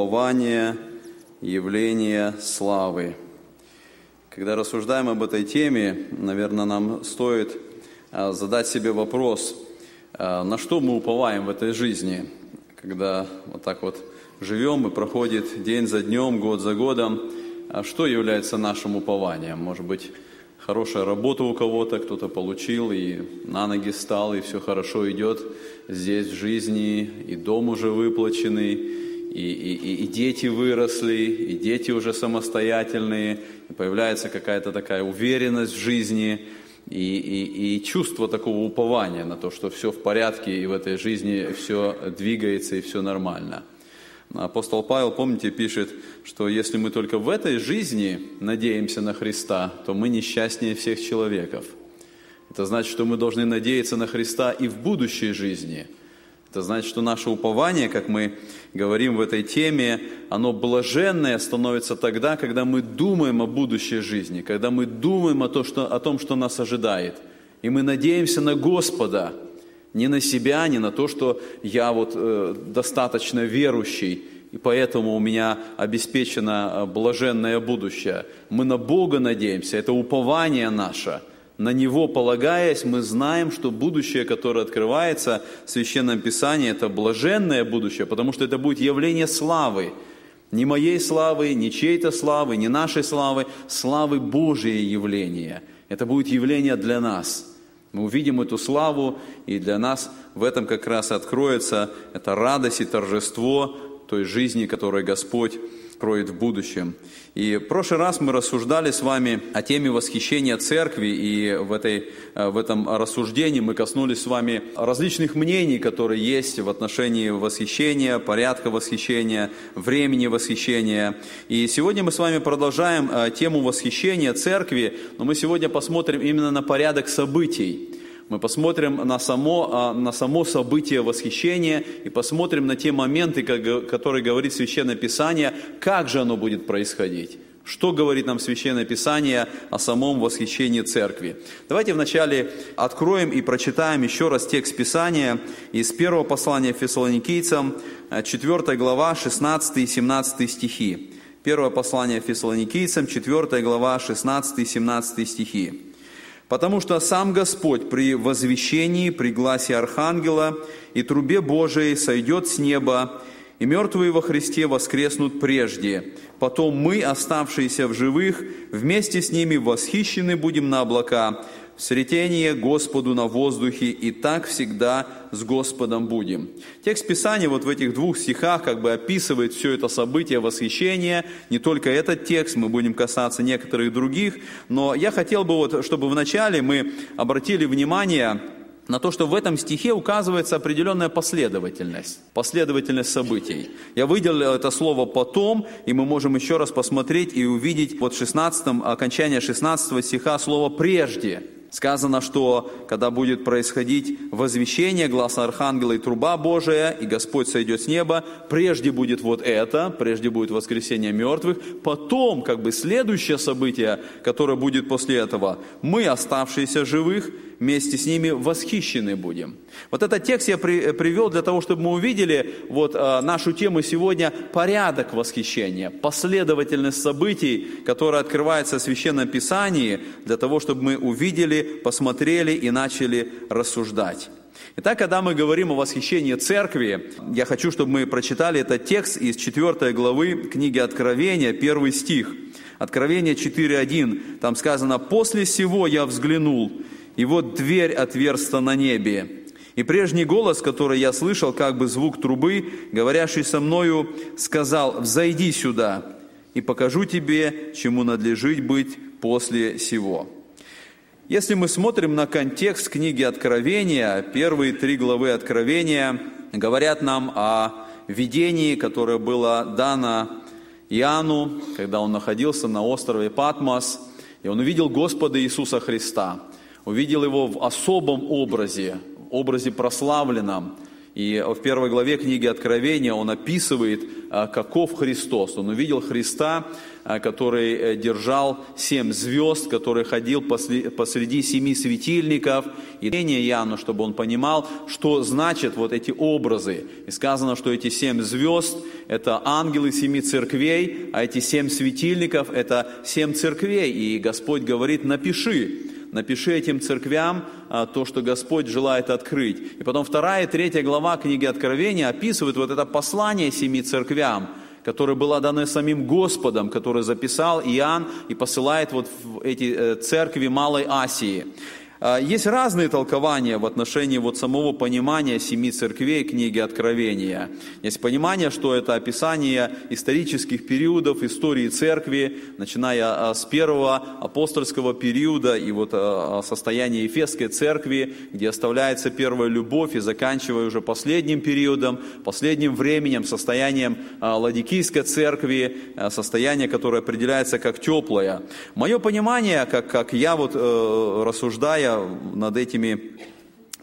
Упование, явление славы. Когда рассуждаем об этой теме, наверное, нам стоит а, задать себе вопрос, а, на что мы уповаем в этой жизни, когда вот так вот живем и проходит день за днем, год за годом, а что является нашим упованием? Может быть, хорошая работа у кого-то, кто-то получил и на ноги стал, и все хорошо идет здесь в жизни, и дом уже выплаченный, и, и, и дети выросли, и дети уже самостоятельные, и появляется какая-то такая уверенность в жизни, и, и, и чувство такого упования на то, что все в порядке, и в этой жизни все двигается, и все нормально – Апостол Павел, помните, пишет, что если мы только в этой жизни надеемся на Христа, то мы несчастнее всех человеков. Это значит, что мы должны надеяться на Христа и в будущей жизни. Это значит, что наше упование, как мы говорим в этой теме, оно блаженное становится тогда, когда мы думаем о будущей жизни, когда мы думаем о том, что, о том, что нас ожидает. И мы надеемся на Господа – не на себя, не на то, что я вот э, достаточно верующий, и поэтому у меня обеспечено э, блаженное будущее. Мы на Бога надеемся, это упование наше. На Него полагаясь, мы знаем, что будущее, которое открывается в Священном Писании, это блаженное будущее, потому что это будет явление славы. Не моей славы, не чьей-то славы, не нашей славы, славы Божьей явления. Это будет явление для нас – мы увидим эту славу, и для нас в этом как раз откроется эта радость и торжество той жизни, которую Господь кроет в будущем. И в прошлый раз мы рассуждали с вами о теме восхищения церкви, и в, этой, э, в этом рассуждении мы коснулись с вами различных мнений, которые есть в отношении восхищения, порядка восхищения, времени восхищения. И сегодня мы с вами продолжаем э, тему восхищения церкви, но мы сегодня посмотрим именно на порядок событий. Мы посмотрим на само, а, на само событие восхищения и посмотрим на те моменты, которые говорит Священное Писание, как же оно будет происходить. Что говорит нам Священное Писание о самом восхищении Церкви? Давайте вначале откроем и прочитаем еще раз текст Писания из первого послания Фессалоникийцам, 4 глава, 16 и 17 стихи. Первое послание Фессалоникийцам, 4 глава, 16 и 17 стихи. Потому что сам Господь при возвещении, при гласе Архангела и трубе Божией сойдет с неба, и мертвые во Христе воскреснут прежде. Потом мы, оставшиеся в живых, вместе с ними восхищены будем на облака, сретение Господу на воздухе, и так всегда с Господом будем. Текст Писания вот в этих двух стихах как бы описывает все это событие восхищения. Не только этот текст, мы будем касаться некоторых других, но я хотел бы вот, чтобы вначале мы обратили внимание на то, что в этом стихе указывается определенная последовательность, последовательность событий. Я выделил это слово «потом», и мы можем еще раз посмотреть и увидеть вот в 16 окончание 16 стиха слово «прежде». Сказано, что когда будет происходить возвещение гласа Архангела и труба Божия, и Господь сойдет с неба, прежде будет вот это, прежде будет воскресение мертвых, потом, как бы следующее событие, которое будет после этого, мы, оставшиеся живых, вместе с ними восхищены будем. Вот этот текст я при, привел для того, чтобы мы увидели вот э, нашу тему сегодня порядок восхищения, последовательность событий, которая открывается в Священном Писании, для того, чтобы мы увидели, посмотрели и начали рассуждать. Итак, когда мы говорим о восхищении церкви, я хочу, чтобы мы прочитали этот текст из 4 главы книги Откровения, первый стих. Откровение 4.1, там сказано, «После сего я взглянул, и вот дверь отверста на небе. И прежний голос, который я слышал, как бы звук трубы, говорящий со мною, сказал, «Взойди сюда, и покажу тебе, чему надлежит быть после сего». Если мы смотрим на контекст книги Откровения, первые три главы Откровения говорят нам о видении, которое было дано Иоанну, когда он находился на острове Патмос, и он увидел Господа Иисуса Христа увидел его в особом образе, образе прославленном. И в первой главе книги Откровения он описывает каков Христос. Он увидел Христа, который держал семь звезд, который ходил посреди семи светильников. И Иоанну, чтобы он понимал, что значат вот эти образы. И сказано, что эти семь звезд – это ангелы семи церквей, а эти семь светильников – это семь церквей. И Господь говорит, напиши напиши этим церквям а, то, что Господь желает открыть. И потом вторая и третья глава книги Откровения описывают вот это послание семи церквям, которое было дано самим Господом, который записал Иоанн и посылает вот в эти э, церкви Малой Асии. А, есть разные толкования в отношении вот самого понимания семи церквей книги Откровения. Есть понимание, что это описание исторических периодов истории церкви, начиная а, с первого апостольского периода и вот а, состояния Ефесской церкви, где оставляется первая любовь, и заканчивая уже последним периодом, последним временем, состоянием Ладикийской церкви, состояние, которое определяется как теплое. Мое понимание, как, как я вот э, над этими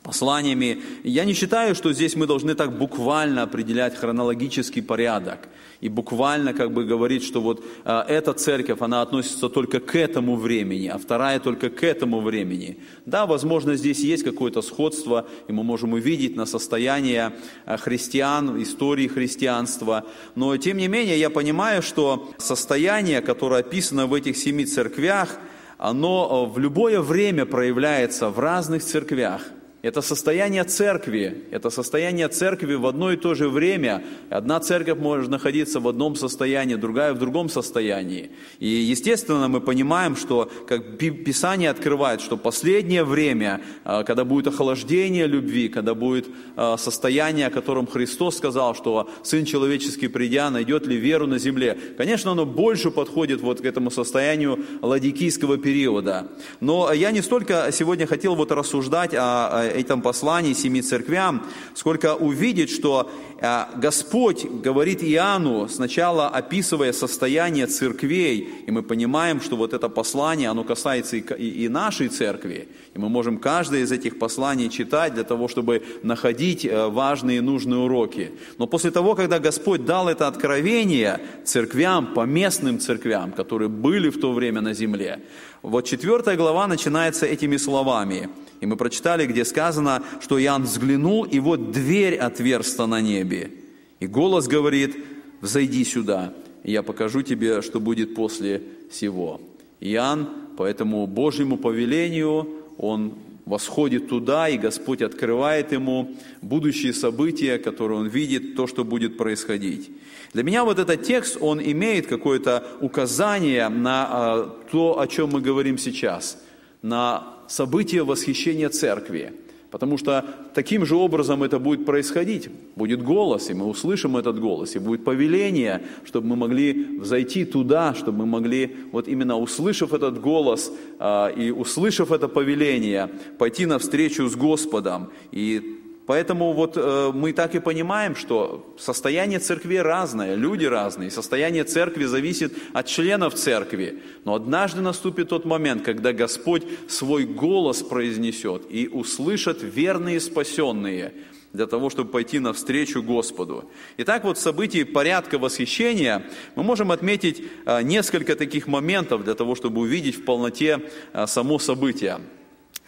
посланиями, я не считаю, что здесь мы должны так буквально определять хронологический порядок и буквально как бы говорить, что вот э, эта церковь, она относится только к этому времени, а вторая только к этому времени. Да, возможно, здесь есть какое-то сходство, и мы можем увидеть на состояние э, христиан, истории христианства, но тем не менее я понимаю, что состояние, которое описано в этих семи церквях, оно э, в любое время проявляется в разных церквях. Это состояние церкви, это состояние церкви в одно и то же время. Одна церковь может находиться в одном состоянии, другая в другом состоянии. И, естественно, мы понимаем, что, как Писание открывает, что последнее время, а, когда будет охлаждение любви, когда будет а, состояние, о котором Христос сказал, что Сын Человеческий, придя, найдет ли веру на земле, конечно, оно больше подходит вот к этому состоянию ладикийского периода. Но я не столько сегодня хотел вот рассуждать о этом послании семи церквям, сколько увидеть, что э, Господь говорит Иоанну, сначала описывая состояние церквей, и мы понимаем, что вот это послание, оно касается и нашей церкви, и мы можем каждое из этих посланий читать для того, чтобы находить э, важные и нужные уроки. Но после того, когда Господь дал это откровение церквям, поместным церквям, которые были в то время на земле, вот четвертая глава начинается этими словами – и мы прочитали, где сказано, что Иоанн взглянул, и вот дверь отверста на небе. И голос говорит, взойди сюда, и я покажу тебе, что будет после всего. Иоанн по этому Божьему повелению, он восходит туда, и Господь открывает ему будущие события, которые он видит, то, что будет происходить. Для меня вот этот текст, он имеет какое-то указание на а, то, о чем мы говорим сейчас, на событие восхищения церкви. Потому что таким же образом это будет происходить. Будет голос, и мы услышим этот голос, и будет повеление, чтобы мы могли зайти туда, чтобы мы могли, вот именно услышав этот голос э, и услышав это повеление, пойти навстречу с Господом и Поэтому вот э, мы так и понимаем, что состояние церкви разное, люди разные, состояние церкви зависит от членов церкви. Но однажды наступит тот момент, когда Господь свой голос произнесет и услышат верные спасенные для того, чтобы пойти навстречу Господу. Итак, вот в событии порядка восхищения мы можем отметить э, несколько таких моментов для того, чтобы увидеть в полноте э, само событие.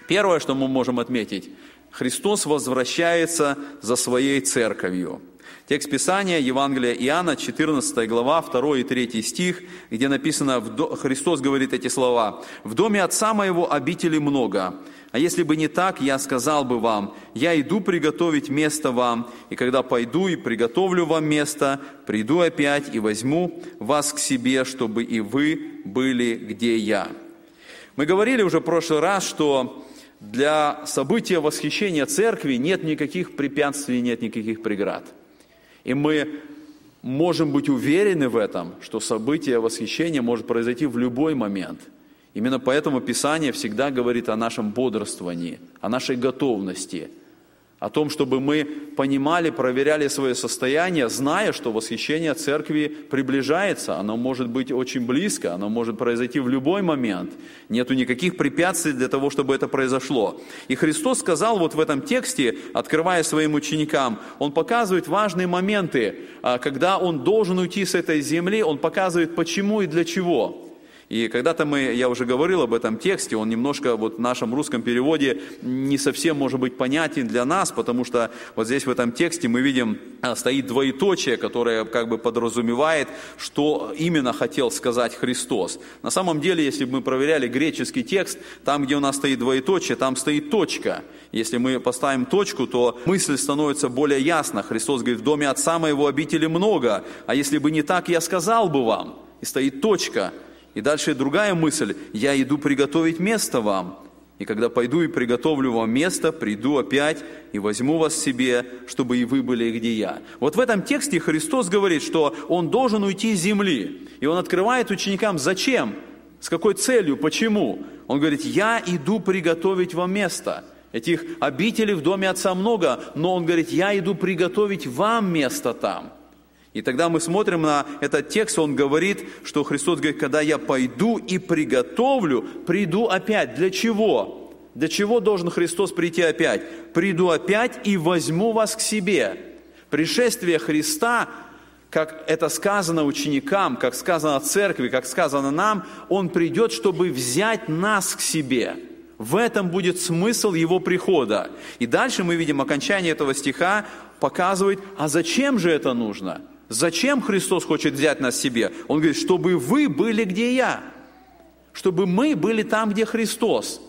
Первое, что мы можем отметить, Христос возвращается за своей церковью. Текст Писания, Евангелия Иоанна, 14 глава, 2 и 3 стих, где написано, Христос говорит эти слова, «В доме Отца моего обители много, а если бы не так, я сказал бы вам, я иду приготовить место вам, и когда пойду и приготовлю вам место, приду опять и возьму вас к себе, чтобы и вы были, где я». Мы говорили уже в прошлый раз, что для события восхищения церкви нет никаких препятствий, нет никаких преград. И мы можем быть уверены в этом, что событие восхищения может произойти в любой момент. Именно поэтому Писание всегда говорит о нашем бодрствовании, о нашей готовности. О том, чтобы мы понимали, проверяли свое состояние, зная, что восхищение церкви приближается, оно может быть очень близко, оно может произойти в любой момент. Нету никаких препятствий для того, чтобы это произошло. И Христос сказал вот в этом тексте, открывая своим ученикам, Он показывает важные моменты, а, когда Он должен уйти с этой земли, Он показывает почему и для чего. И когда-то мы, я уже говорил об этом тексте, он немножко вот в нашем русском переводе не совсем может быть понятен для нас, потому что вот здесь в этом тексте мы видим, а, стоит двоеточие, которое как бы подразумевает, что именно хотел сказать Христос. На самом деле, если бы мы проверяли греческий текст, там, где у нас стоит двоеточие, там стоит точка. Если мы поставим точку, то мысль становится более ясна. Христос говорит, в доме Отца моего обители много, а если бы не так, я сказал бы вам. И стоит точка – и дальше другая мысль. «Я иду приготовить место вам, и когда пойду и приготовлю вам место, приду опять и возьму вас себе, чтобы и вы были, где я». Вот в этом тексте Христос говорит, что Он должен уйти с земли. И Он открывает ученикам, зачем, с какой целью, почему. Он говорит, «Я иду приготовить вам место». Этих обителей в доме Отца много, но Он говорит, «Я иду приготовить вам место там». И тогда мы смотрим на этот текст, он говорит, что Христос говорит, когда я пойду и приготовлю, приду опять. Для чего? Для чего должен Христос прийти опять? Приду опять и возьму вас к себе. Пришествие Христа, как это сказано ученикам, как сказано церкви, как сказано нам, Он придет, чтобы взять нас к себе. В этом будет смысл Его прихода. И дальше мы видим окончание этого стиха, показывает, а зачем же это нужно? Зачем Христос хочет взять нас себе? Он говорит, чтобы вы были, где я. Чтобы мы были там, где Христос.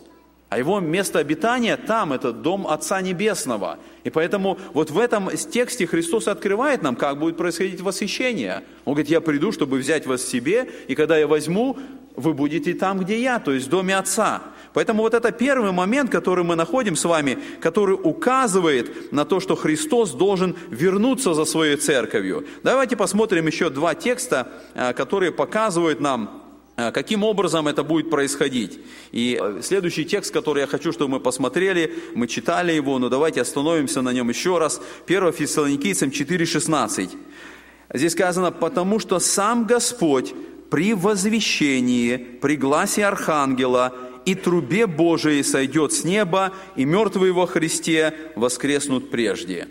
А его место обитания там, это дом Отца Небесного. И поэтому вот в этом тексте Христос открывает нам, как будет происходить восхищение. Он говорит, я приду, чтобы взять вас себе, и когда я возьму, вы будете там, где я, то есть в доме Отца. Поэтому вот это первый момент, который мы находим с вами, который указывает на то, что Христос должен вернуться за своей церковью. Давайте посмотрим еще два текста, э, которые показывают нам, э, каким образом это будет происходить. И э, следующий текст, который я хочу, чтобы мы посмотрели, мы читали его, но давайте остановимся на нем еще раз. 1 Фессалоникийцам 4,16. Здесь сказано, потому что сам Господь при возвещении, при гласе архангела и трубе Божией сойдет с неба, и мертвые во Христе воскреснут прежде».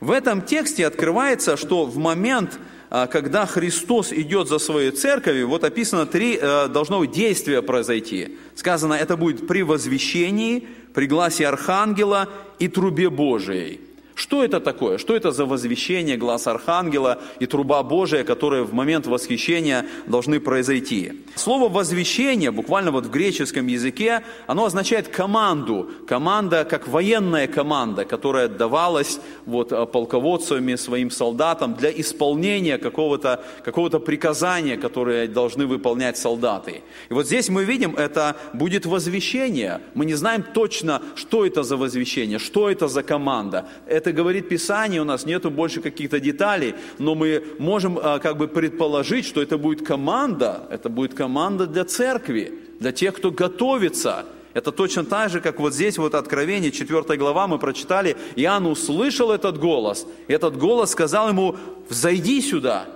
В этом тексте открывается, что в момент, а, когда Христос идет за своей церковью, вот описано три э, должно действия произойти. Сказано, это будет при возвещении, при гласе Архангела и трубе Божией. Что это такое? Что это за возвещение, глаз Архангела и труба Божия, которые в момент восхищения должны произойти? Слово «возвещение» буквально вот в греческом языке, оно означает команду. Команда, как военная команда, которая давалась вот э, полководцами своим солдатам для исполнения какого-то какого приказания, которое должны выполнять солдаты. И вот здесь мы видим, это будет возвещение. Мы не знаем точно, что это за возвещение, что это за команда это говорит Писание, у нас нету больше каких-то деталей, но мы можем а, как бы предположить, что это будет команда, это будет команда для церкви, для тех, кто готовится. Это точно так же, как вот здесь вот Откровение, 4 глава, мы прочитали, Иоанн услышал этот голос, и этот голос сказал ему, взойди сюда.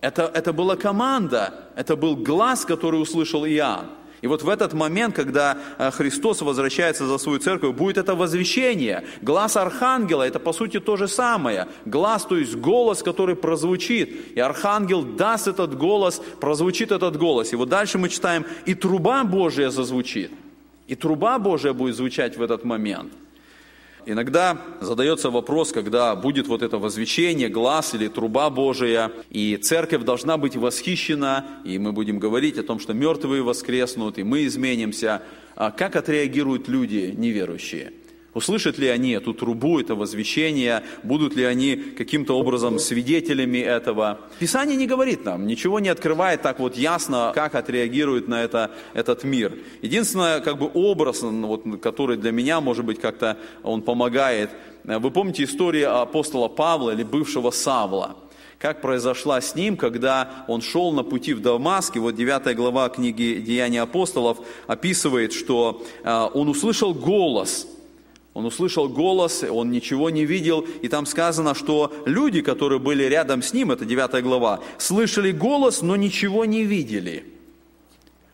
Это, это была команда, это был глаз, который услышал Иоанн. И вот в этот момент, когда э, Христос возвращается за свою церковь, будет это возвещение. Глаз архангела – это по сути то же самое. Глаз, то есть голос, который прозвучит. И архангел даст этот голос, прозвучит этот голос. И вот дальше мы читаем, и труба Божия зазвучит. И труба Божия будет звучать в этот момент – Иногда задается вопрос, когда будет вот это возвещение, глаз или труба Божия, и церковь должна быть восхищена, и мы будем говорить о том, что мертвые воскреснут, и мы изменимся. А как отреагируют люди неверующие? Услышат ли они эту трубу, это возвещение, будут ли они каким-то образом свидетелями этого. Писание не говорит нам, ничего не открывает так вот ясно, как отреагирует на это этот мир. Единственное, как бы образ, вот, который для меня, может быть, как-то он помогает. Вы помните историю апостола Павла или бывшего Савла? как произошла с ним, когда он шел на пути в Дамаске. Вот 9 глава книги «Деяния апостолов» описывает, что а, он услышал голос – Он услышал голос, он ничего не видел, и там сказано, что люди, которые были рядом с ним, это 9 глава, слышали голос, но ничего не видели.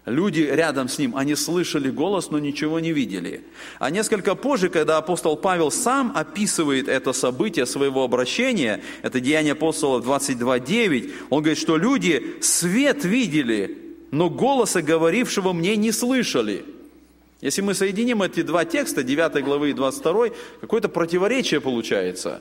Люди рядом с ним, они слышали голос, но ничего не видели. А несколько позже, когда апостол Павел сам описывает это событие своего обращения, это Деяние апостола 22.9, он говорит, что люди свет видели, но голоса говорившего мне не слышали. Если мы соединим эти два текста, 9 главы и 22, какое-то противоречие получается.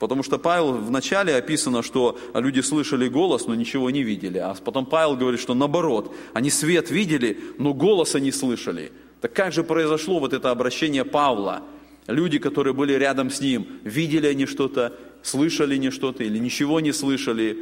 Потому что Павел в начале описано, что люди слышали голос, но ничего не видели. А потом Павел говорит, что наоборот, они свет видели, но голоса не слышали. Так как же произошло вот это обращение Павла? Люди, которые были рядом с ним, видели они что-то, слышали они что-то или ничего не слышали?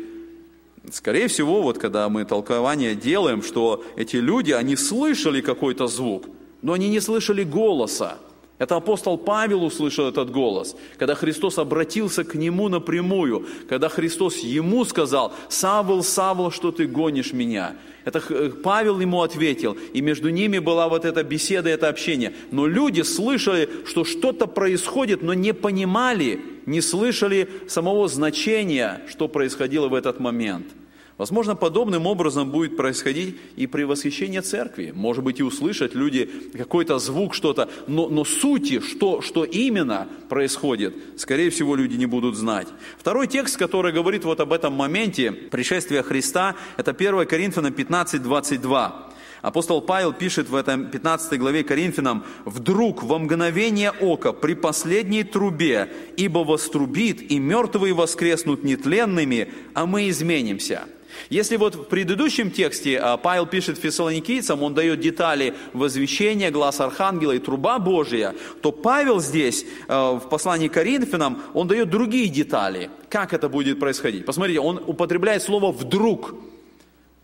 Скорее всего, вот когда мы толкование делаем, что эти люди, они слышали какой-то звук, но они не слышали голоса. Это апостол Павел услышал этот голос, когда Христос обратился к нему напрямую, когда Христос ему сказал, «Савл, Савл, что ты гонишь меня?» Это э, Павел ему ответил, и между ними была вот эта беседа, это общение. Но люди слышали, что что-то происходит, но не понимали, не слышали самого значения, что происходило в этот момент – Возможно, подобным образом будет происходить и при восхищении церкви. Может быть, и услышать люди какой-то звук, что-то, но, но сути, что, что именно происходит, скорее всего, люди не будут знать. Второй текст, который говорит вот об этом моменте пришествия Христа, это 1 Коринфянам 15, 22. Апостол Павел пишет в этом 15 главе Коринфянам, «Вдруг во мгновение ока при последней трубе, ибо вострубит, и мертвые воскреснут нетленными, а мы изменимся». Если вот в предыдущем тексте а, Павел пишет фессалоникийцам, он дает детали возвещения, глаз архангела и труба Божия, то Павел здесь а, в послании к Коринфянам, он дает другие детали, как это будет происходить. Посмотрите, он употребляет слово «вдруг».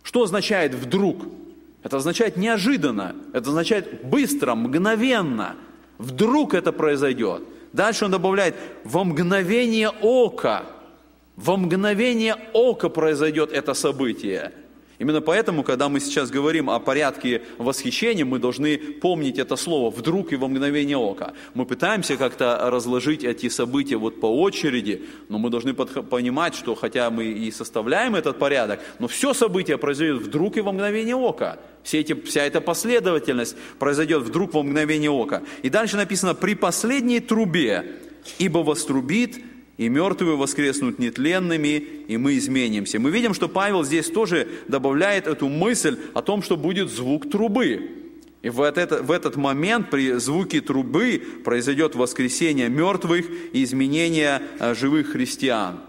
Что означает «вдруг»? Это означает неожиданно, это означает быстро, мгновенно. Вдруг это произойдет. Дальше он добавляет «во мгновение ока». Во мгновение ока произойдет это событие. Именно поэтому, когда мы сейчас говорим о порядке восхищения, мы должны помнить это слово «вдруг и во мгновение ока». Мы пытаемся как-то разложить эти события вот по очереди, но мы должны понимать, что хотя мы и составляем этот порядок, но все событие произойдет вдруг и во мгновение ока. Все эти, вся эта последовательность произойдет вдруг во мгновение ока. И дальше написано «при последней трубе, ибо вострубит и мертвые воскреснут нетленными, и мы изменимся. Мы видим, что Павел здесь тоже добавляет эту мысль о том, что будет звук трубы. И в этот, в этот момент при звуке трубы произойдет воскресение мертвых и изменение э, живых христиан.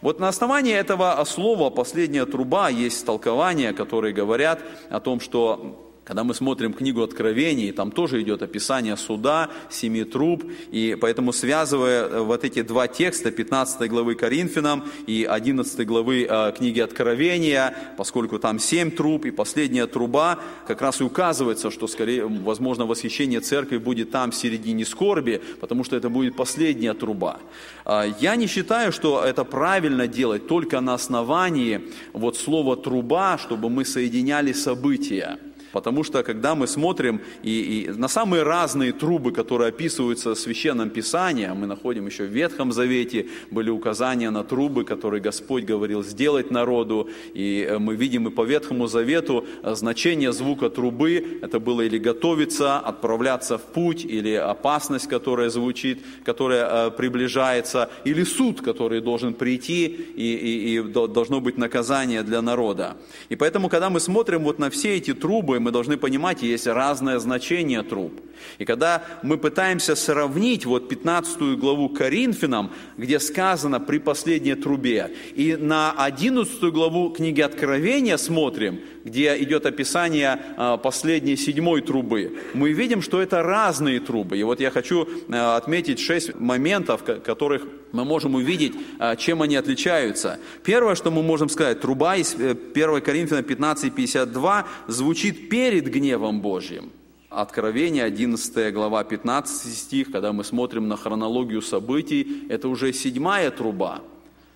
Вот на основании этого слова «последняя труба» есть толкования, которые говорят о том, что когда мы смотрим книгу Откровений, там тоже идет описание суда, семи труб, и поэтому связывая э, вот эти два текста, 15 главы Коринфянам и 11 главы э, книги Откровения, поскольку там семь труб и последняя труба, как раз и указывается, что, скорее, возможно, восхищение церкви будет там в середине скорби, потому что это будет последняя труба. А, я не считаю, что это правильно делать только на основании вот слова «труба», чтобы мы соединяли события. Потому что когда мы смотрим и, и на самые разные трубы, которые описываются в Священном Писании, мы находим еще в Ветхом Завете, были указания на трубы, которые Господь говорил сделать народу. И э, мы видим и по Ветхому Завету э, значение звука трубы, это было или готовиться, отправляться в путь, или опасность, которая звучит, которая э, приближается, или суд, который должен прийти, и, и, и должно быть наказание для народа. И поэтому, когда мы смотрим вот на все эти трубы, мы должны понимать, есть разное значение труб. И когда мы пытаемся сравнить вот 15 главу Коринфянам, где сказано при последней трубе, и на 11 главу книги Откровения смотрим, где идет описание а, последней седьмой трубы, мы видим, что это разные трубы. И вот я хочу а, отметить шесть моментов, которых мы можем увидеть, а, чем они отличаются. Первое, что мы можем сказать, труба из 1 э, Коринфянам 15:52 звучит перед гневом Божьим. Откровение, 11 глава, 15 стих, когда мы смотрим на хронологию событий, это уже седьмая труба.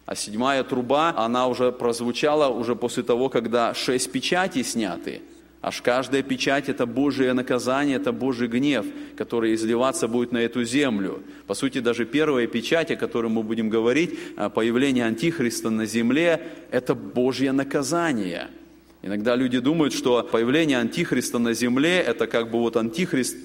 А седьмая труба, она уже прозвучала уже после того, когда шесть печатей сняты. Аж каждая печать – это Божие наказание, это Божий гнев, который изливаться будет на эту землю. По сути, даже первая печать, о которой мы будем говорить, а, появление Антихриста на земле – это Божье наказание. Иногда люди думают, что появление Антихриста на земле – это как бы вот Антихрист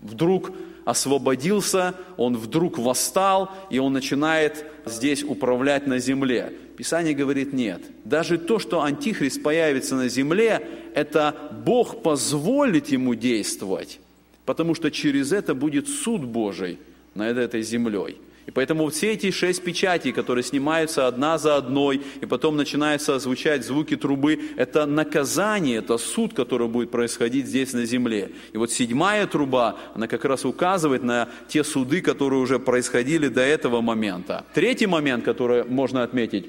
вдруг освободился, он вдруг восстал, и он начинает здесь управлять на земле. Писание говорит нет. Даже то, что Антихрист появится на земле, это Бог позволит ему действовать, потому что через это будет суд Божий над этой землей. И поэтому все эти шесть печатей, которые снимаются одна за одной, и потом начинаются звучать звуки трубы, это наказание, это суд, который будет происходить здесь на земле. И вот седьмая труба, она как раз указывает на те суды, которые уже происходили до этого момента. Третий момент, который можно отметить,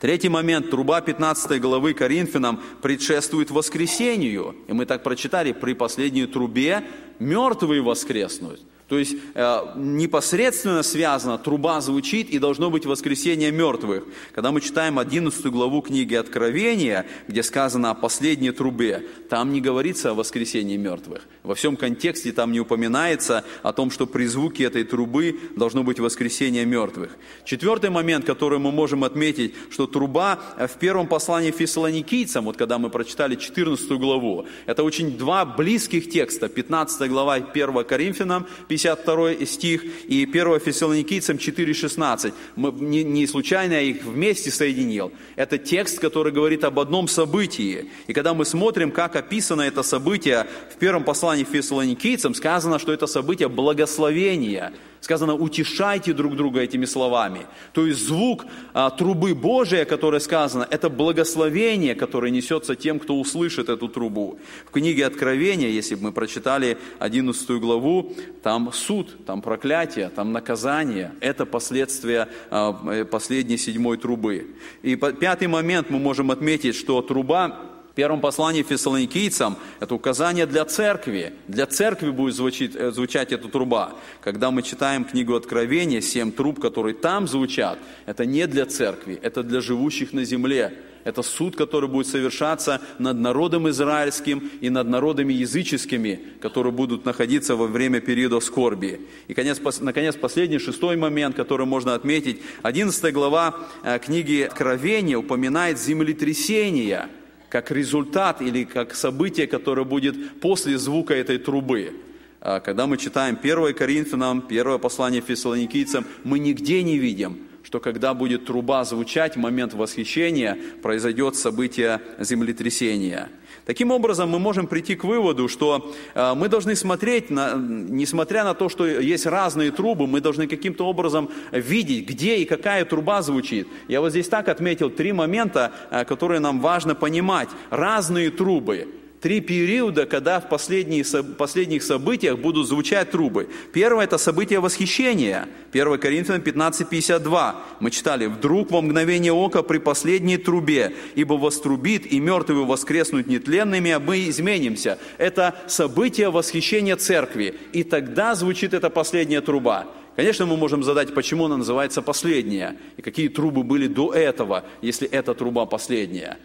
Третий момент, труба 15 главы Коринфянам предшествует воскресению. И мы так прочитали, при последней трубе мертвые воскреснут. То есть э, непосредственно связано, труба звучит и должно быть воскресение мертвых. Когда мы читаем 11 главу книги Откровения, где сказано о последней трубе, там не говорится о воскресении мертвых. Во всем контексте там не упоминается о том, что при звуке этой трубы должно быть воскресение мертвых. Четвертый момент, который мы можем отметить, что труба в первом послании фессалоникийцам, вот когда мы прочитали 14 главу, это очень два близких текста, 15 глава 1 Коринфянам, 52 стих, и 1 Фессалоникийцам 4,16. Не, не случайно я их вместе соединил. Это текст, который говорит об одном событии. И когда мы смотрим, как описано это событие в первом послании Фессалоникийцам, сказано, что это событие благословения – Сказано, утешайте друг друга этими словами. То есть звук а, трубы Божия, которое сказано, это благословение, которое несется тем, кто услышит эту трубу. В книге Откровения, если бы мы прочитали 11 главу, там суд, там проклятие, там наказание. Это последствия а, э, последней седьмой трубы. И пятый момент мы можем отметить, что труба первом послании фессалоникийцам это указание для церкви. Для церкви будет звучить, э, звучать эта труба. Когда мы читаем книгу Откровения, семь труб, которые там звучат, это не для церкви, это для живущих на земле. Это суд, который будет совершаться над народом израильским и над народами языческими, которые будут находиться во время периода скорби. И, конец, наконец, последний, шестой момент, который можно отметить. Одиннадцатая глава э, книги Откровения упоминает землетрясение – как результат или как событие, которое будет после звука этой трубы. А когда мы читаем 1 Коринфянам, 1 послание Фессалоникийцам, мы нигде не видим, что когда будет труба звучать, момент восхищения произойдет событие землетрясения – Таким образом, мы можем прийти к выводу, что э, мы должны смотреть, на, несмотря на то, что есть разные трубы, мы должны каким-то образом видеть, где и какая труба звучит. Я вот здесь так отметил три момента, э, которые нам важно понимать. Разные трубы три периода, когда в последних событиях будут звучать трубы. Первое – это событие восхищения. 1 Коринфянам 15:52. Мы читали, «Вдруг во мгновение ока при последней трубе, ибо вострубит, и мертвые воскреснут нетленными, а мы изменимся». Это событие восхищения церкви. И тогда звучит эта последняя труба. Конечно, мы можем задать, почему она называется последняя, и какие трубы были до этого, если эта труба последняя.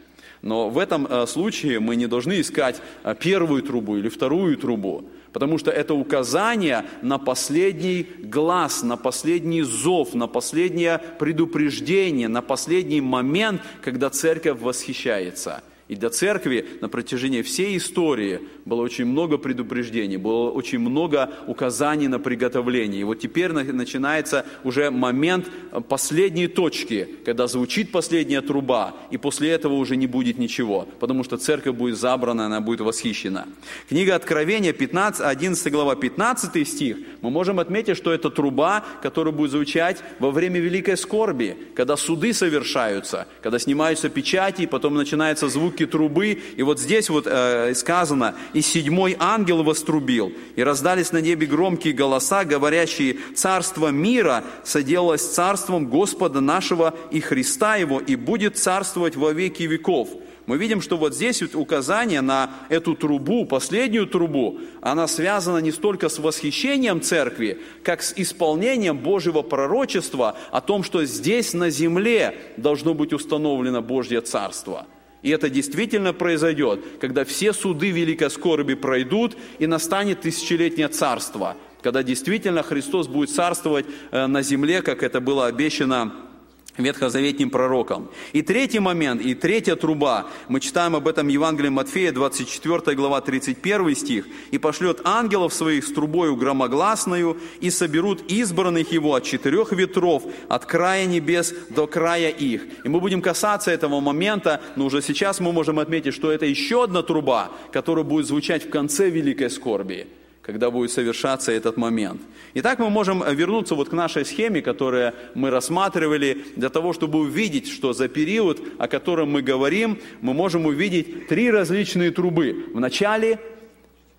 Но в этом э, случае мы не должны искать э, первую трубу или вторую трубу, потому что это указание на последний глаз, на последний зов, на последнее предупреждение, на последний момент, когда церковь восхищается – и для церкви на протяжении всей истории было очень много предупреждений, было очень много указаний на приготовление. И вот теперь начинается уже момент последней точки, когда звучит последняя труба, и после этого уже не будет ничего, потому что церковь будет забрана, она будет восхищена. Книга Откровения, 15, 11 глава, 15 стих, мы можем отметить, что это труба, которая будет звучать во время великой скорби, когда суды совершаются, когда снимаются печати, и потом начинаются звуки трубы. И вот здесь вот э, сказано, «И седьмой ангел вострубил, и раздались на небе громкие голоса, говорящие, царство мира соделалось царством Господа нашего и Христа его, и будет царствовать во веки веков». Мы видим, что вот здесь вот указание на эту трубу, последнюю трубу, она связана не столько с восхищением церкви, как с исполнением Божьего пророчества о том, что здесь на земле должно быть установлено Божье Царство – И это действительно произойдет, когда все суды великой скорби пройдут и настанет тысячелетнее царство, когда действительно Христос будет царствовать э, на земле, как это было обещано ветхозаветним пророком. И третий момент, и третья труба, мы читаем об этом Евангелии Матфея, 24 глава, 31 стих. «И пошлет ангелов своих с трубою громогласною, и соберут избранных его от четырех ветров, от края небес до края их». И мы будем касаться этого момента, но уже сейчас мы можем отметить, что это еще одна труба, которая будет звучать в конце великой скорби – когда будет совершаться этот момент. Итак, мы можем вернуться вот к нашей схеме, которую мы рассматривали, для того, чтобы увидеть, что за период, о котором мы говорим, мы можем увидеть три различные трубы. В начале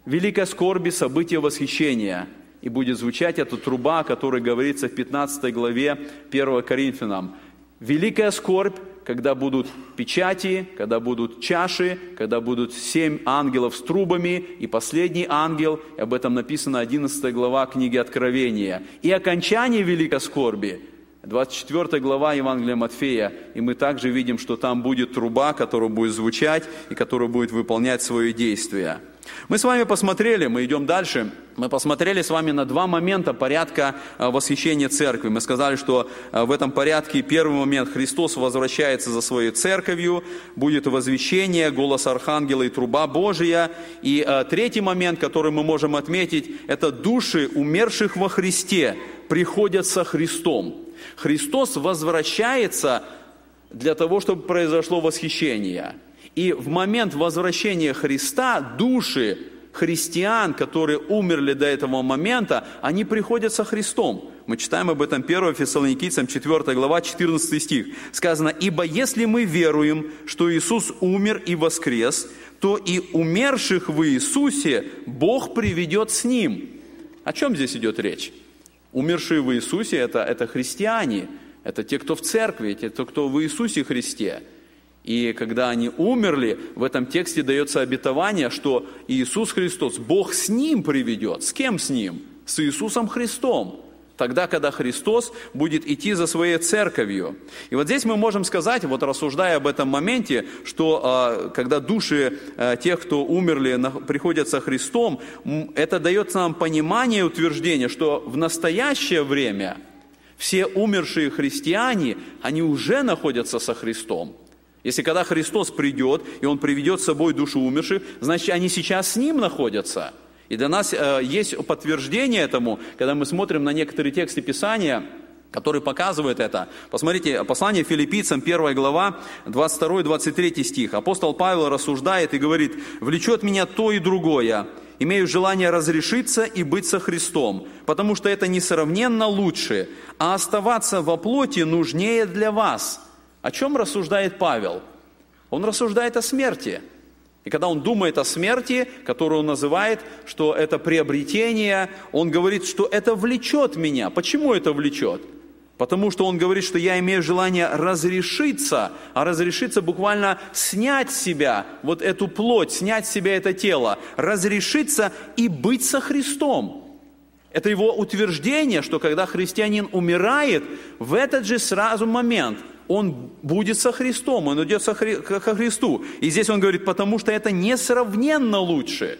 великой скорби, события восхищения. И будет звучать эта труба, о которой говорится в 15 главе 1 Коринфянам. Великая скорбь, когда будут печати, когда будут чаши, когда будут семь ангелов с трубами, и последний ангел, и об этом написано 11 глава книги Откровения. И окончание великой скорби, 24 глава Евангелия Матфея, и мы также видим, что там будет труба, которая будет звучать и которая будет выполнять свое действие. Мы с вами посмотрели, мы идем дальше, мы посмотрели с вами на два момента порядка а, восхищения церкви. Мы сказали, что а, в этом порядке первый момент Христос возвращается за своей церковью, будет возвещение, голос архангела и труба Божия. И а, третий момент, который мы можем отметить, это души умерших во Христе приходят со Христом. Христос возвращается для того, чтобы произошло восхищение. И в момент возвращения Христа души христиан, которые умерли до этого момента, они приходят со Христом. Мы читаем об этом 1 Фессалоникийцам 4 глава 14 стих. Сказано, «Ибо если мы веруем, что Иисус умер и воскрес, то и умерших в Иисусе Бог приведет с Ним». О чем здесь идет речь? Умершие в Иисусе это, – это христиане, это те, кто в церкви, те, кто в Иисусе Христе. И когда они умерли, в этом тексте дается обетование, что Иисус Христос, Бог с ним приведет. С кем с ним? С Иисусом Христом. Тогда, когда Христос будет идти за своей церковью. И вот здесь мы можем сказать, вот рассуждая об этом моменте, что а, когда души а, тех, кто умерли, приходят со Христом, это дает нам понимание и утверждение, что в настоящее время все умершие христиане, они уже находятся со Христом. Если когда Христос придет, и Он приведет с собой душу умерших, значит, они сейчас с Ним находятся. И для нас э, есть подтверждение этому, когда мы смотрим на некоторые тексты Писания, которые показывают это. Посмотрите, послание филиппийцам, 1 глава, 22-23 стих. Апостол Павел рассуждает и говорит, «Влечет меня то и другое, имею желание разрешиться и быть со Христом, потому что это несравненно лучше, а оставаться во плоти нужнее для вас». О чем рассуждает Павел? Он рассуждает о смерти. И когда он думает о смерти, которую он называет, что это приобретение, он говорит, что это влечет меня. Почему это влечет? Потому что он говорит, что я имею желание разрешиться, а разрешиться буквально снять с себя вот эту плоть, снять с себя это тело, разрешиться и быть со Христом. Это его утверждение, что когда христианин умирает, в этот же сразу момент – он будет со Христом, он идет со Хри... ко Христу. И здесь он говорит, потому что это несравненно лучше.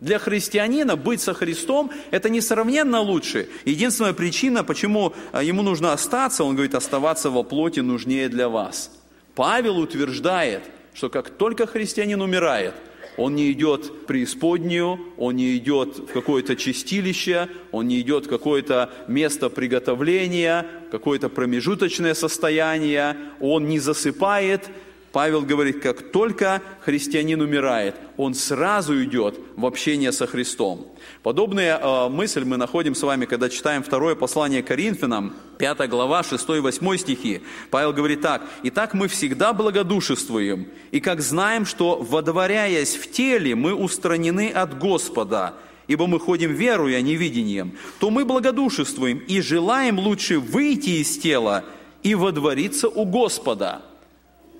Для христианина быть со Христом – это несравненно лучше. Единственная причина, почему а, ему нужно остаться, он говорит, оставаться во плоти нужнее для вас. Павел утверждает, что как только христианин умирает – он не идет в преисподнюю, он не идет в какое-то чистилище, он не идет в какое-то место приготовления, какое-то промежуточное состояние, он не засыпает, Павел говорит, как только христианин умирает, он сразу идет в общение со Христом. Подобная э, мысль мы находим с вами, когда читаем второе послание Коринфянам, 5 глава, 6 и 8 стихи. Павел говорит так, «Итак мы всегда благодушествуем, и как знаем, что, водворяясь в теле, мы устранены от Господа, ибо мы ходим верой, а не видением, то мы благодушествуем и желаем лучше выйти из тела и водвориться у Господа».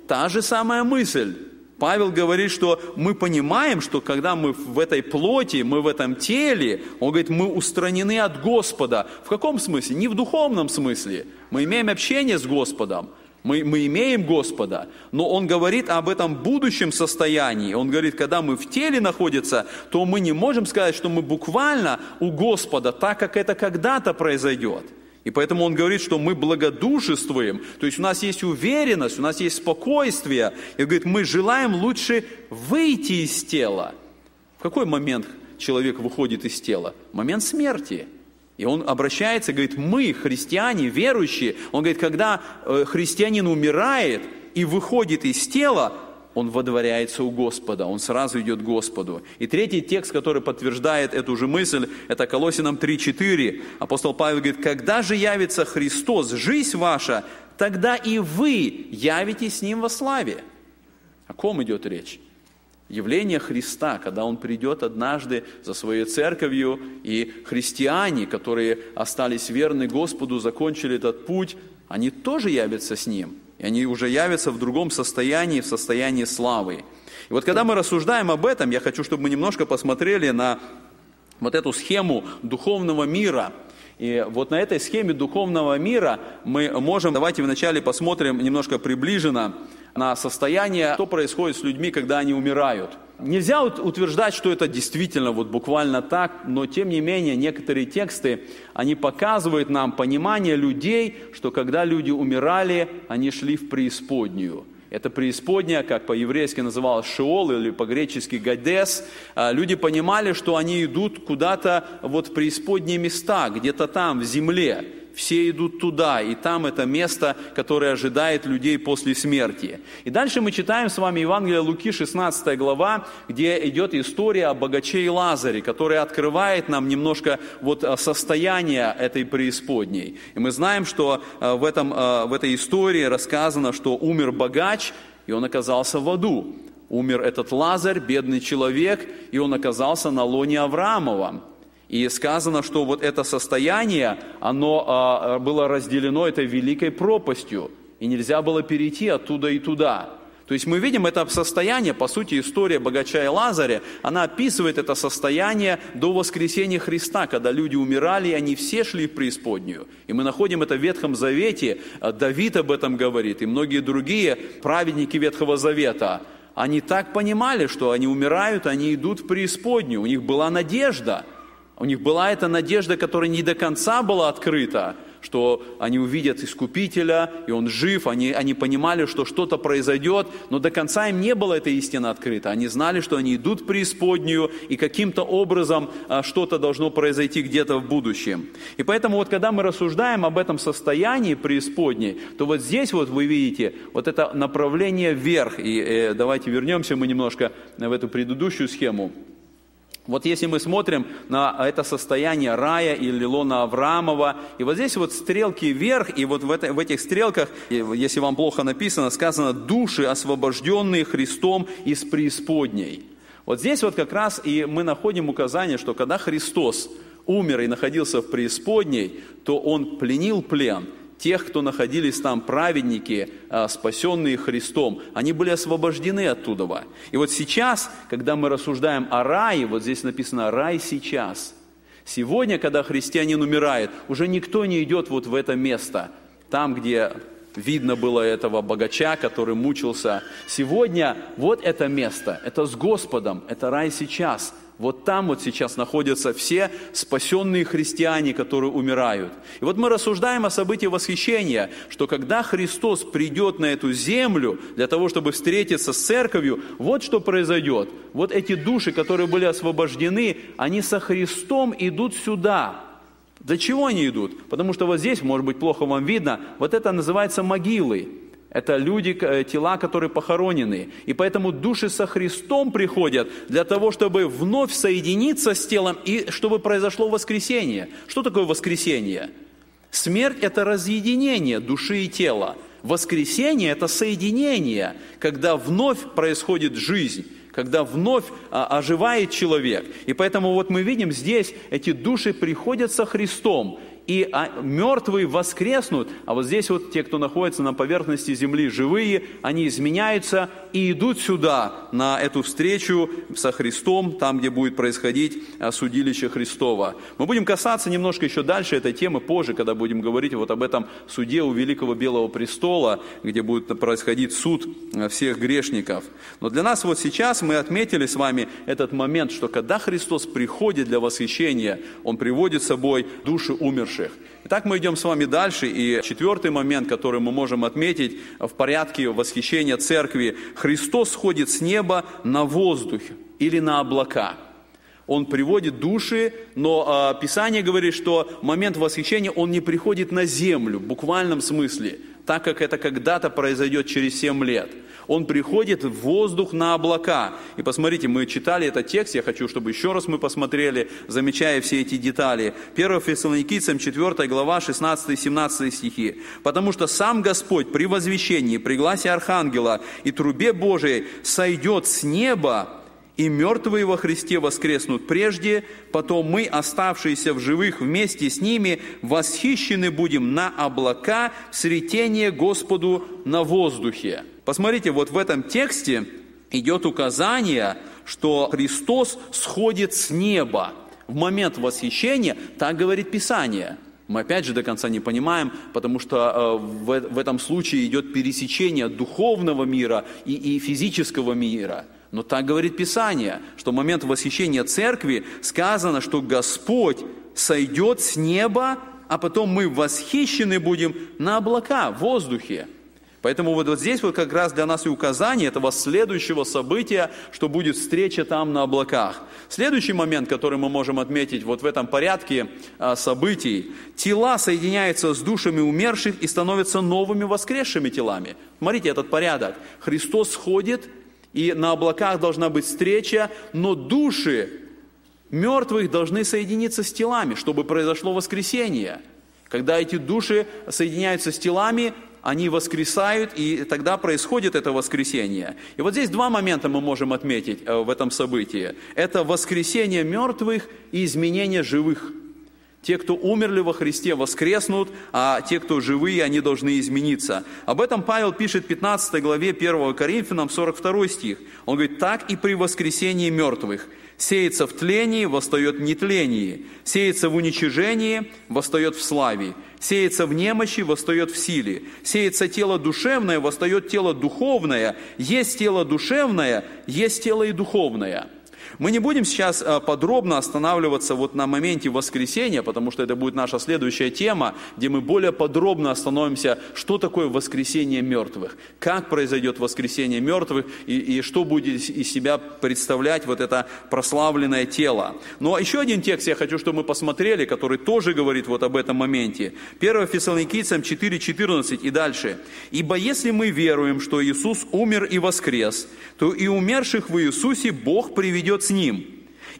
Та же самая мысль. Павел говорит, что мы понимаем, что когда мы в этой плоти, мы в этом теле, он говорит, мы устранены от Господа. В каком смысле? Не в духовном смысле. Мы имеем общение с Господом. Мы, мы имеем Господа, но Он говорит об этом будущем состоянии. Он говорит, когда мы в теле находимся, то мы не можем сказать, что мы буквально у Господа, так как это когда-то произойдет. И поэтому он говорит, что мы благодушествуем, то есть у нас есть уверенность, у нас есть спокойствие. И говорит, мы желаем лучше выйти из тела. В какой момент человек выходит из тела? Момент смерти. И он обращается, говорит, мы, христиане, верующие, он говорит, когда э, христианин умирает и выходит из тела, он водворяется у Господа, он сразу идет к Господу. И третий текст, который подтверждает эту же мысль, это Колосинам 3.4. Апостол Павел говорит, когда же явится Христос, жизнь ваша, тогда и вы явитесь с Ним во славе. О ком идет речь? Явление Христа, когда Он придет однажды за своей церковью, и христиане, которые остались верны Господу, закончили этот путь, они тоже явятся с Ним. И они уже явятся в другом состоянии, в состоянии славы. И вот когда мы рассуждаем об этом, я хочу, чтобы мы немножко посмотрели на вот эту схему духовного мира – и вот на этой схеме духовного мира мы можем, давайте вначале посмотрим немножко приближенно на состояние, что происходит с людьми, когда они умирают. Нельзя утверждать, что это действительно вот буквально так, но тем не менее некоторые тексты, они показывают нам понимание людей, что когда люди умирали, они шли в преисподнюю – это преисподняя, как по-еврейски называлось Шеол или по-гречески Гадес. А, люди понимали, что они идут куда-то вот в преисподние места, где-то там, в земле все идут туда, и там это место, которое ожидает людей после смерти. И дальше мы читаем с вами Евангелие Луки, 16 глава, где идет история о богаче и Лазаре, которая открывает нам немножко вот э, состояние этой преисподней. И мы знаем, что э, в, этом, э, в этой истории рассказано, что умер богач, и он оказался в аду. Умер этот Лазарь, бедный человек, и он оказался на лоне Авраамова. И сказано, что вот это состояние, оно а, было разделено этой великой пропастью, и нельзя было перейти оттуда и туда. То есть мы видим это состояние, по сути, история богача и Лазаря, она описывает это состояние до воскресения Христа, когда люди умирали, и они все шли в преисподнюю. И мы находим это в Ветхом Завете, Давид об этом говорит, и многие другие праведники Ветхого Завета. Они так понимали, что они умирают, они идут в преисподнюю, у них была надежда – у них была эта надежда, которая не до конца была открыта, что они увидят Искупителя, и Он жив, они, они понимали, что что-то произойдет, но до конца им не было эта истина открыта. Они знали, что они идут в преисподнюю, и каким-то образом а, что-то должно произойти где-то в будущем. И поэтому вот когда мы рассуждаем об этом состоянии преисподней, то вот здесь вот вы видите вот это направление вверх. И э, давайте вернемся мы немножко в эту предыдущую схему. Вот если мы смотрим на это состояние рая или лона Авраамова, и вот здесь вот стрелки вверх, и вот в, это, в этих стрелках, если вам плохо написано, сказано «души, освобожденные Христом из преисподней». Вот здесь вот как раз и мы находим указание, что когда Христос умер и находился в преисподней, то Он пленил плен – тех, кто находились там, праведники, а, спасенные Христом, они были освобождены оттуда. И вот сейчас, когда мы рассуждаем о рае, вот здесь написано «рай сейчас». Сегодня, когда христианин умирает, уже никто не идет вот в это место, там, где видно было этого богача, который мучился. Сегодня вот это место, это с Господом, это рай сейчас – вот там вот сейчас находятся все спасенные христиане, которые умирают. И вот мы рассуждаем о событии восхищения, что когда Христос придет на эту землю для того, чтобы встретиться с церковью, вот что произойдет. Вот эти души, которые были освобождены, они со Христом идут сюда. Для чего они идут? Потому что вот здесь, может быть, плохо вам видно, вот это называется могилой. Это люди, э, тела, которые похоронены. И поэтому души со Христом приходят для того, чтобы вновь соединиться с телом и чтобы произошло воскресение. Что такое воскресение? Смерть – это разъединение души и тела. Воскресение – это соединение, когда вновь происходит жизнь когда вновь а, оживает человек. И поэтому вот мы видим здесь, эти души приходят со Христом, и а, мертвые воскреснут, а вот здесь вот те, кто находится на поверхности земли, живые, они изменяются и идут сюда, на эту встречу со Христом, там, где будет происходить а, судилище Христова. Мы будем касаться немножко еще дальше этой темы позже, когда будем говорить вот об этом суде у Великого Белого Престола, где будет происходить суд а, всех грешников. Но для нас вот сейчас мы отметили с вами этот момент, что когда Христос приходит для восхищения, Он приводит с собой души умерших умерших. Итак, мы идем с вами дальше, и четвертый момент, который мы можем отметить в порядке восхищения церкви, Христос сходит с неба на воздух или на облака. Он приводит души, но э, Писание говорит, что момент восхищения, он не приходит на землю, в буквальном смысле, так как это когда-то произойдет через семь лет – он приходит в воздух на облака. И посмотрите, мы читали этот текст, я хочу, чтобы еще раз мы посмотрели, замечая все эти детали. 1 Фессалоникийцам 4 глава 16-17 стихи. «Потому что сам Господь при возвещении, при гласе Архангела и трубе Божией сойдет с неба, и мертвые во Христе воскреснут прежде, потом мы, оставшиеся в живых вместе с ними, восхищены будем на облака сретение Господу на воздухе». Посмотрите, вот в этом тексте идет указание, что Христос сходит с неба в момент восхищения, так говорит Писание. Мы опять же до конца не понимаем, потому что э, в, в этом случае идет пересечение духовного мира и, и физического мира. Но так говорит Писание, что в момент восхищения церкви сказано, что Господь сойдет с неба, а потом мы восхищены будем на облака, в воздухе. Поэтому вот, вот здесь вот как раз для нас и указание этого следующего события, что будет встреча там на облаках. Следующий момент, который мы можем отметить вот в этом порядке а, событий. Тела соединяются с душами умерших и становятся новыми воскресшими телами. Смотрите этот порядок. Христос сходит, и на облаках должна быть встреча, но души мертвых должны соединиться с телами, чтобы произошло воскресение. Когда эти души соединяются с телами, они воскресают, и тогда происходит это воскресение. И вот здесь два момента мы можем отметить э, в этом событии. Это воскресение мертвых и изменение живых. Те, кто умерли во Христе, воскреснут, а те, кто живые, они должны измениться. Об этом Павел пишет в 15 главе 1 Коринфянам, 42 стих. Он говорит, так и при воскресении мертвых – Сеется в тлении, восстает в нетлении. Сеется в уничижении, восстает в славе. Сеется в немощи, восстает в силе. Сеется тело душевное, восстает тело духовное. Есть тело душевное, есть тело и духовное. Мы не будем сейчас э, подробно останавливаться вот на моменте воскресения, потому что это будет наша следующая тема, где мы более подробно остановимся, что такое воскресение мертвых, как произойдет воскресение мертвых и, и что будет из себя представлять вот это прославленное тело. Но еще один текст я хочу, чтобы мы посмотрели, который тоже говорит вот об этом моменте. 1 Фессалоникийцам 4.14 и дальше. «Ибо если мы веруем, что Иисус умер и воскрес, то и умерших в Иисусе Бог приведет с Ним.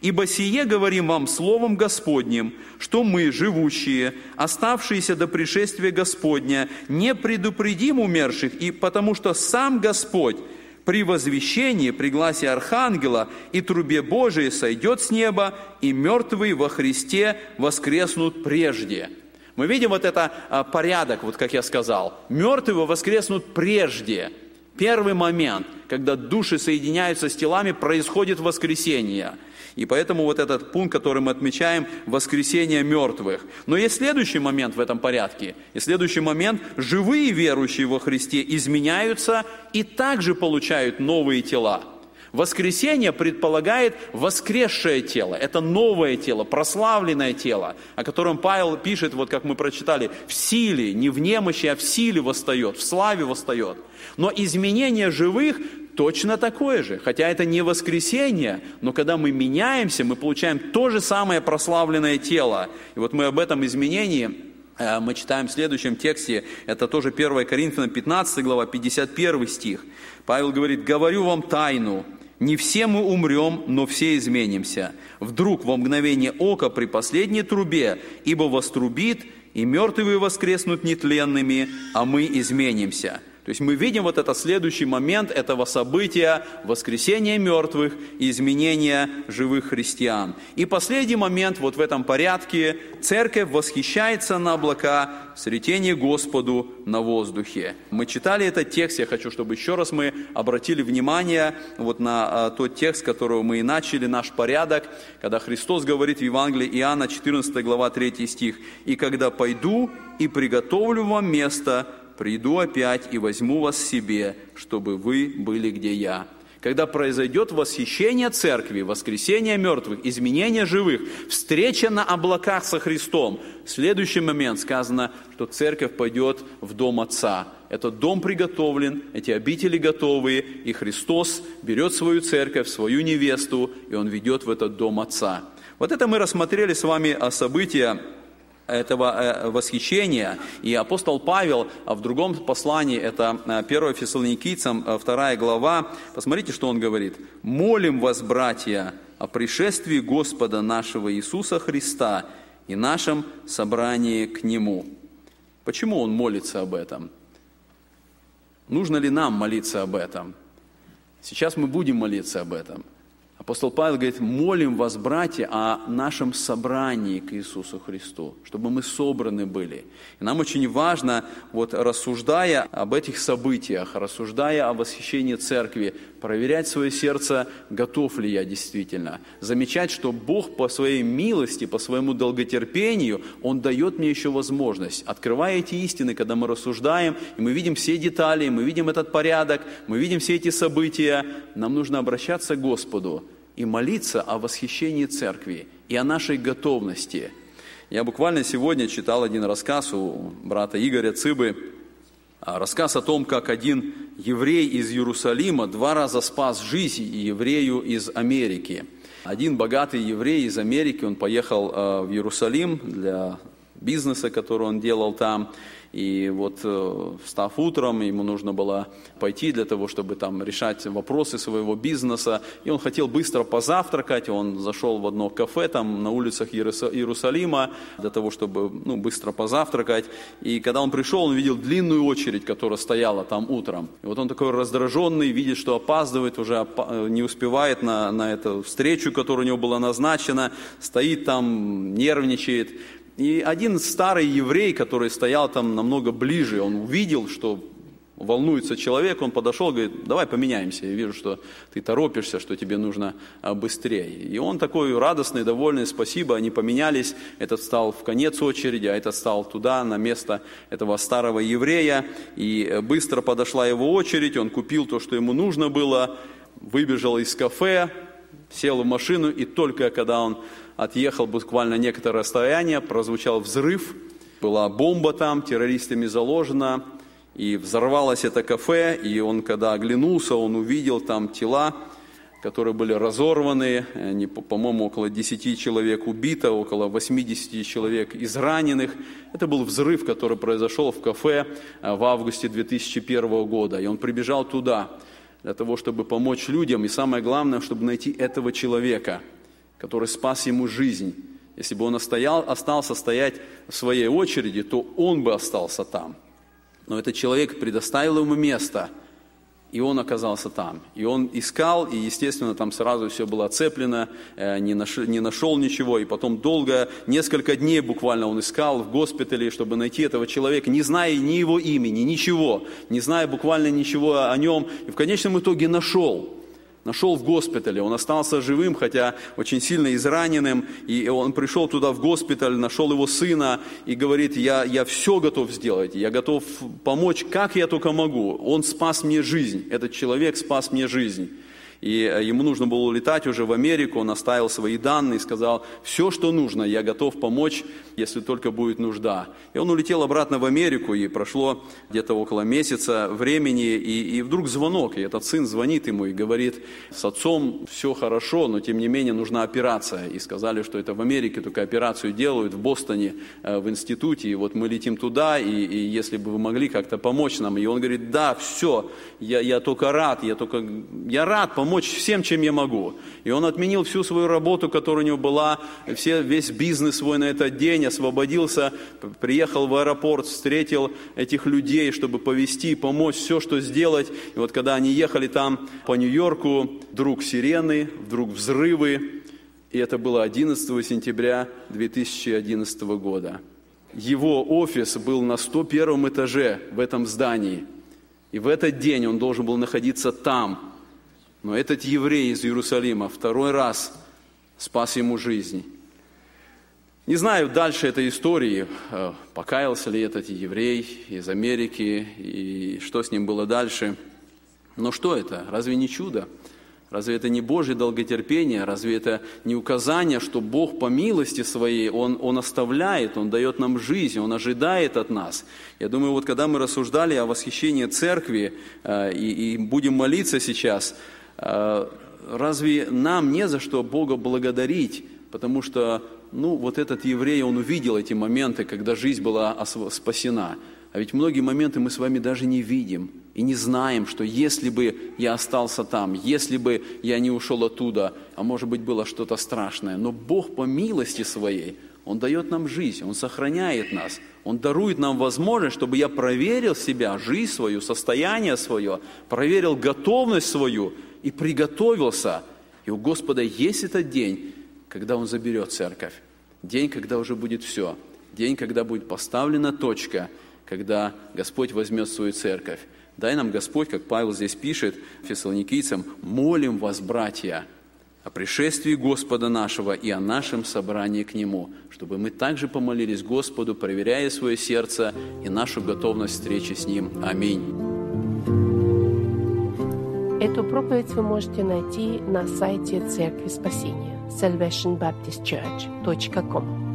Ибо сие говорим вам Словом Господним, что мы, живущие, оставшиеся до пришествия Господня, не предупредим умерших, и потому что сам Господь при возвещении, при гласе Архангела и трубе Божией сойдет с неба, и мертвые во Христе воскреснут прежде». Мы видим вот это а, порядок, вот как я сказал. Мертвые воскреснут прежде – Первый момент, когда души соединяются с телами, происходит воскресение. И поэтому вот этот пункт, который мы отмечаем, воскресение мертвых. Но есть следующий момент в этом порядке. И следующий момент, живые верующие во Христе изменяются и также получают новые тела. Воскресение предполагает воскресшее тело. Это новое тело, прославленное тело, о котором Павел пишет, вот как мы прочитали, в силе, не в немощи, а в силе восстает, в славе восстает. Но изменение живых точно такое же. Хотя это не воскресение, но когда мы меняемся, мы получаем то же самое прославленное тело. И вот мы об этом изменении мы читаем в следующем тексте, это тоже 1 Коринфянам 15 глава, 51 стих. Павел говорит, «Говорю вам тайну, не все мы умрем, но все изменимся. Вдруг во мгновение ока при последней трубе, ибо вострубит, и мертвые воскреснут нетленными, а мы изменимся». То есть мы видим вот этот следующий момент этого события воскресения мертвых и изменения живых христиан. И последний момент вот в этом порядке. Церковь восхищается на облака сретение Господу на воздухе. Мы читали этот текст, я хочу, чтобы еще раз мы обратили внимание вот на а, тот текст, которого мы и начали, наш порядок, когда Христос говорит в Евангелии Иоанна 14 глава 3 стих, «И когда пойду и приготовлю вам место, приду опять и возьму вас себе, чтобы вы были, где я». Когда произойдет восхищение церкви, воскресение мертвых, изменение живых, встреча на облаках со Христом, в следующий момент сказано, что церковь пойдет в дом Отца. Этот дом приготовлен, эти обители готовые, и Христос берет свою церковь, свою невесту, и Он ведет в этот дом Отца. Вот это мы рассмотрели с вами о события этого э, восхищения. И апостол Павел а в другом послании, это 1 э, Фессалоникийцам, 2 э, глава, посмотрите, что он говорит. «Молим вас, братья, о пришествии Господа нашего Иисуса Христа и нашем собрании к Нему». Почему он молится об этом? Нужно ли нам молиться об этом? Сейчас мы будем молиться об этом – Апостол Павел говорит, молим вас, братья, о нашем собрании к Иисусу Христу, чтобы мы собраны были. И нам очень важно, вот рассуждая об этих событиях, рассуждая о восхищении церкви, проверять свое сердце, готов ли я действительно. Замечать, что Бог по своей милости, по своему долготерпению, Он дает мне еще возможность. Открывая эти истины, когда мы рассуждаем, и мы видим все детали, мы видим этот порядок, мы видим все эти события, нам нужно обращаться к Господу и молиться о восхищении церкви и о нашей готовности. Я буквально сегодня читал один рассказ у брата Игоря Цыбы, а, рассказ о том, как один еврей из Иерусалима два раза спас жизнь еврею из Америки. Один богатый еврей из Америки, он поехал а, в Иерусалим для бизнеса, который он делал там, и вот э, встав утром, ему нужно было пойти для того, чтобы там решать вопросы своего бизнеса. И он хотел быстро позавтракать. Он зашел в одно кафе там на улицах Иерусалима для того, чтобы ну, быстро позавтракать. И когда он пришел, он видел длинную очередь, которая стояла там утром. И вот он такой раздраженный, видит, что опаздывает, уже э, не успевает на, на эту встречу, которая у него была назначена, стоит там, нервничает. И один старый еврей, который стоял там намного ближе, он увидел, что волнуется человек, он подошел, говорит, давай поменяемся, я вижу, что ты торопишься, что тебе нужно а, быстрее. И он такой радостный, довольный, спасибо, они поменялись, этот стал в конец очереди, а этот стал туда, на место этого старого еврея, и быстро подошла его очередь, он купил то, что ему нужно было, выбежал из кафе, сел в машину, и только когда он отъехал буквально некоторое расстояние, прозвучал взрыв, была бомба там, террористами заложена, и взорвалось это кафе, и он, когда оглянулся, он увидел там тела, которые были разорваны, они, по-моему, около 10 человек убито, около 80 человек израненных. Это был взрыв, который произошел в кафе э, в августе 2001 года, и он прибежал туда для того, чтобы помочь людям, и самое главное, чтобы найти этого человека – который спас ему жизнь. Если бы он остоял, остался стоять в своей очереди, то он бы остался там. Но этот человек предоставил ему место, и он оказался там. И он искал, и, естественно, там сразу все было оцеплено, э, не нашел, не нашел ничего. И потом долго, несколько дней буквально он искал в госпитале, чтобы найти этого человека, не зная ни его имени, ничего, не зная буквально ничего о нем. И в конечном итоге нашел нашел в госпитале. Он остался живым, хотя очень сильно израненным. И он пришел туда в госпиталь, нашел его сына и говорит, я, я все готов сделать, я готов помочь, как я только могу. Он спас мне жизнь, этот человек спас мне жизнь и э, ему нужно было улетать уже в Америку, он оставил свои данные, сказал, все, что нужно, я готов помочь, если только будет нужда. И он улетел обратно в Америку, и прошло где-то около месяца времени, и, и вдруг звонок, и этот сын звонит ему и говорит, с отцом все хорошо, но тем не менее нужна операция. И сказали, что это в Америке только операцию делают, в Бостоне, э, в институте, и вот мы летим туда, и, и если бы вы могли как-то помочь нам. И он говорит, да, все, я, я только рад, я только, я рад помочь, помочь всем, чем я могу. И он отменил всю свою работу, которая у него была, все, весь бизнес свой на этот день, освободился, приехал в аэропорт, встретил этих людей, чтобы повести, помочь, все, что сделать. И вот когда они ехали там по Нью-Йорку, вдруг сирены, вдруг взрывы, и это было 11 сентября 2011 года. Его офис был на 101 этаже в этом здании. И в этот день он должен был находиться там. Но этот еврей из Иерусалима второй раз спас ему жизнь. Не знаю дальше этой истории, э, покаялся ли этот еврей из Америки и что с ним было дальше. Но что это? Разве не чудо? Разве это не Божье долготерпение? Разве это не указание, что Бог по милости своей, Он, Он оставляет, Он дает нам жизнь, Он ожидает от нас? Я думаю, вот когда мы рассуждали о восхищении церкви э, и, и будем молиться сейчас, разве нам не за что Бога благодарить? Потому что, ну, вот этот еврей, он увидел эти моменты, когда жизнь была спасена. А ведь многие моменты мы с вами даже не видим и не знаем, что если бы я остался там, если бы я не ушел оттуда, а может быть было что-то страшное, но Бог по милости своей, Он дает нам жизнь, Он сохраняет нас, Он дарует нам возможность, чтобы я проверил себя, жизнь свою, состояние свое, проверил готовность свою и приготовился. И у Господа есть этот день, когда Он заберет церковь. День, когда уже будет все. День, когда будет поставлена точка – когда Господь возьмет свою церковь. Дай нам Господь, как Павел здесь пишет фессалоникийцам, молим вас, братья, о пришествии Господа нашего и о нашем собрании к Нему, чтобы мы также помолились Господу, проверяя свое сердце и нашу готовность встречи с Ним. Аминь. Эту проповедь вы можете найти на сайте Церкви Спасения salvationbaptistchurch.com.